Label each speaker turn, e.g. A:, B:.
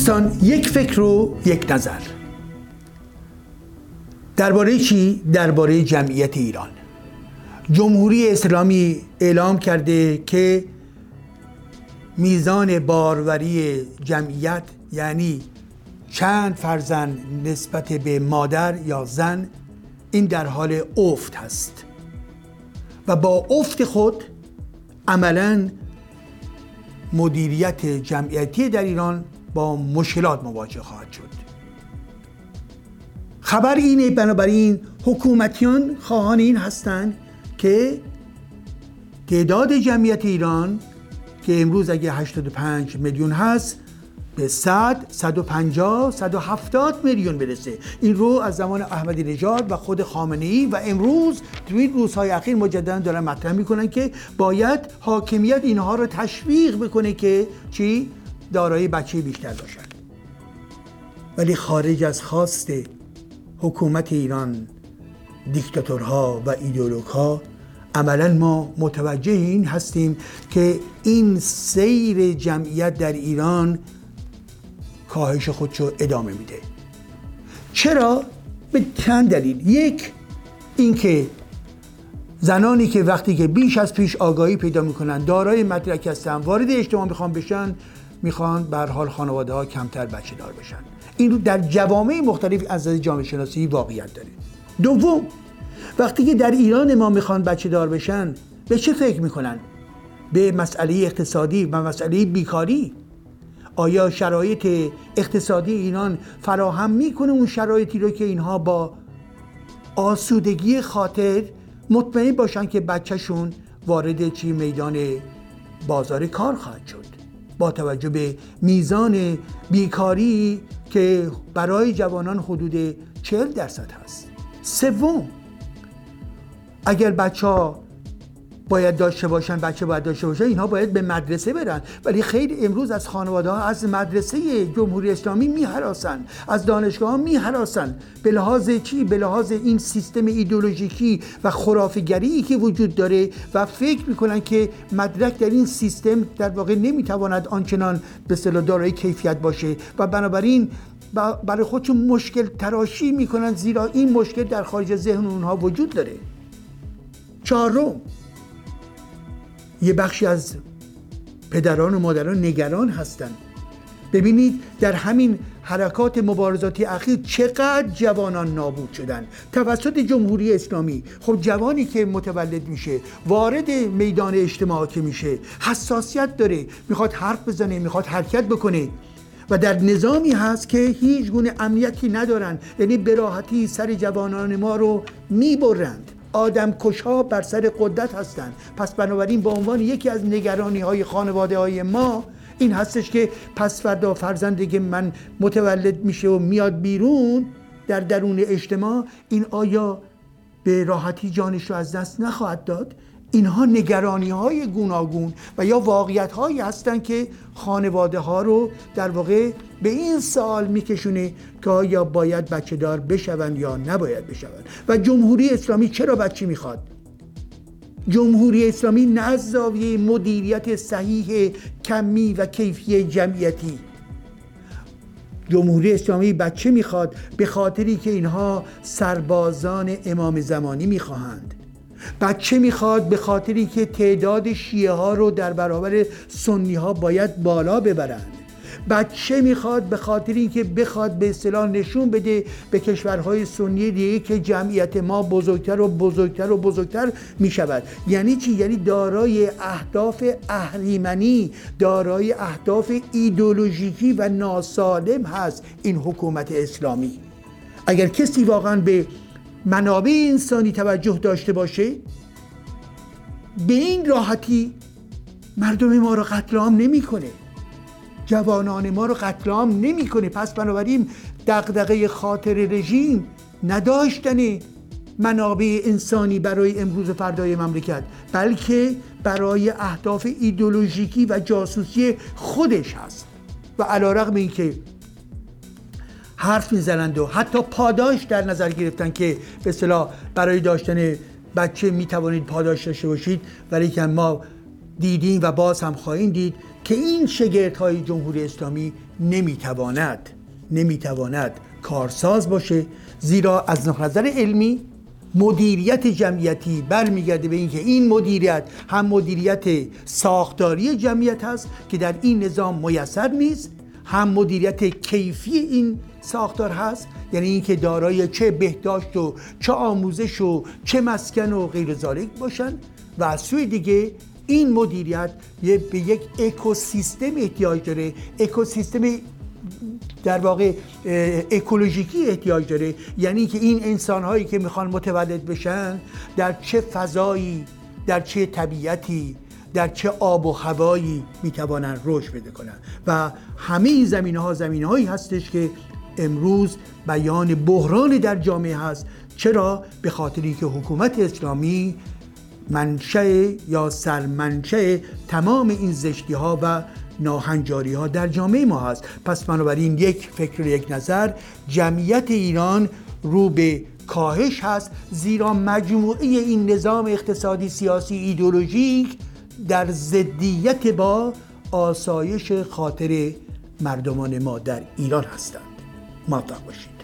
A: دوستان یک فکر و یک نظر. درباره چی؟ درباره جمعیت ایران. جمهوری اسلامی اعلام کرده که میزان باروری جمعیت یعنی چند فرزند نسبت به مادر یا زن این در حال افت هست. و با افت خود عملا مدیریت جمعیتی در ایران با مشکلات مواجه خواهد شد. خبر اینه بنابراین حکومتیان خواهان این هستند که تعداد جمعیت ایران که امروز اگه 85 میلیون هست به 100 150 170 میلیون برسه. این رو از زمان احمدی نژاد و خود خامنه ای و امروز تو این روزهای اخیر مجددا دارن مطرح می‌کنن که باید حاکمیت اینها رو تشویق بکنه که چی؟ دارای بچه بیشتر باشن. ولی خارج از خواست حکومت ایران دیکتاتورها و ایدئولوگها عملا ما متوجه این هستیم که این سیر جمعیت در ایران کاهش خودشو ادامه میده. چرا؟ به چند دلیل. یک اینکه زنانی که وقتی که بیش از پیش آگاهی پیدا می‌کنن دارای مدرک هستن وارد اجتماع می‌خوان بشن می‌خوان به حال خانواده ها کمتر بچه دار بشن. این رو در جوامع مختلف از نظر جامعه شناسی واقعیت داره دوم وقتی که در ایران ما می‌خوان بچه دار بشن به چه فکر می‌کنن؟ به مسئله اقتصادی و مسئله بیکاری؟ آیا شرایط اقتصادی ایران فراهم می‌کنه اون شرایطی رو که اینها با آسودگی خاطر مطمئن باشن که بچهشون وارد چی میدان بازار کار خواهد شد؟ با توجه به میزان بیکاری که برای جوانان حدود 40 درصد هست. سوم اگر بچه ها باید داشته باشن بچه باید داشته باشن اینها باید به مدرسه برن. ولی خیلی امروز از خانواده ها از مدرسه جمهوری اسلامی میهراسن از دانشگاه ها میهراسن به لحاظ چی؟ به لحاظ این سیستم ایدولوژیکی و خرافگری که وجود داره و فکر می‌کنن که مدرک در این سیستم در واقع نمی‌تواند آنچنان به اصطلاح دارای کیفیت باشه. و بنابراین برای خودشون مشکل تراشی می‌کنن زیرا این مشکل در خارج ذهن اونها وجود داره. چهارم یه بخشی از پدران و مادران نگران هستند ببینید در همین حرکات مبارزاتی اخیر چقدر جوانان نابود شدن. توسط جمهوری اسلامی خب جوانی که متولد میشه وارد میدان اجتماع که میشه حساسیت داره می‌خواد حرف بزنه می‌خواد حرکت بکنه. و در نظامی هست که هیچ گونه امنیتی ندارن. یعنی براحتی سر جوانان ما رو می‌برند. آدم کشها بر سر قدرت هستند. پس بنابراین به عنوان یکی از نگرانی های خانواده های ما این هستش که پس فردا فرزندی که من متولد میشه و میاد بیرون در درون اجتماع این آیا به راحتی جانش رو از دست نخواهد داد؟ اینها نگرانی های گوناگون و یا واقعیت هایی هستند که خانواده ها رو در واقع به این سال میکشونه که آیا باید بچه دار بشوند یا نباید بشوند. و جمهوری اسلامی چرا بچه می‌خواد؟ جمهوری اسلامی نه از زاویه مدیریت صحیح کمی و کیفی جمعیتی. جمهوری اسلامی بچه می‌خواد؟ به خاطری که اینها سربازان امام زمانی می‌خواهند. بچه می‌خواد به خاطری که تعداد شیعه ها رو در برابر سنی ها باید بالا ببرند. بچه می‌خواد به خاطر اینکه بخواد به اصطلاح نشون بده به کشورهای سنی دیگه که جمعیت ما بزرگتر و بزرگتر و بزرگتر می‌شود. یعنی چی؟ یعنی دارای اهداف اهریمنی دارای اهداف ایدولوژیکی و ناسالم هست این حکومت اسلامی. اگر کسی واقعا به منابع انسانی توجه داشته باشه به این راحتی مردم ما رو قتل عام نمی‌کنه. جوانان ما رو قتل عام نمی‌کنه. پس بنابراین دغدغه خاطر رژیم نداشتن منابع انسانی برای امروز و فردای مملکت بلکه برای اهداف ایدولوژیکی و جاسوسی خودش هست. و علا رقم این حرف می‌زنند و حتی پاداش در نظر گرفتن که به صلاح برای داشتن بچه می‌توانید پاداش داشته باشید ولی که ما دیدیم و باز هم خواهیم دید که این شگرت های جمهوری اسلامی نمی‌تواند نمی‌تواند کارساز باشه زیرا از نظر علمی مدیریت جمعیتی برمیگرده به اینکه این مدیریت هم مدیریت ساختاری جمعیت هست که در این نظام میسر نیست هم مدیریت کیفی این ساختار هست؟ یعنی اینکه دارای چه بهداشت و چه آموزش و چه مسکن و غیر ذالک باشن و از سوی دیگه این مدیریت به یک اکوسیستم احتیاج داره. اکوسیستم در واقع اکولوژیکی احتیاج داره. یعنی که این انسان هایی که می‌خوان متولد بشن در چه فضایی در چه طبیعتی در چه آب و هوایی می‌توانند رشد بده کنند و همه این زمینه ها زمینه هایی هستش که امروز بیان بحران در جامعه هست. چرا؟ به خاطری که حکومت اسلامی منشه یا سرمنشه تمام این زشتی ها و ناهنجاری ها در جامعه ما هست. پس بنابراین یک فکر یک نظر جمعیت ایران رو به کاهش هست زیرا مجموعه این نظام اقتصادی سیاسی ایدولوژیک در ضدیت با آسایش خاطر مردمان ما در ایران هستند. موفق باشید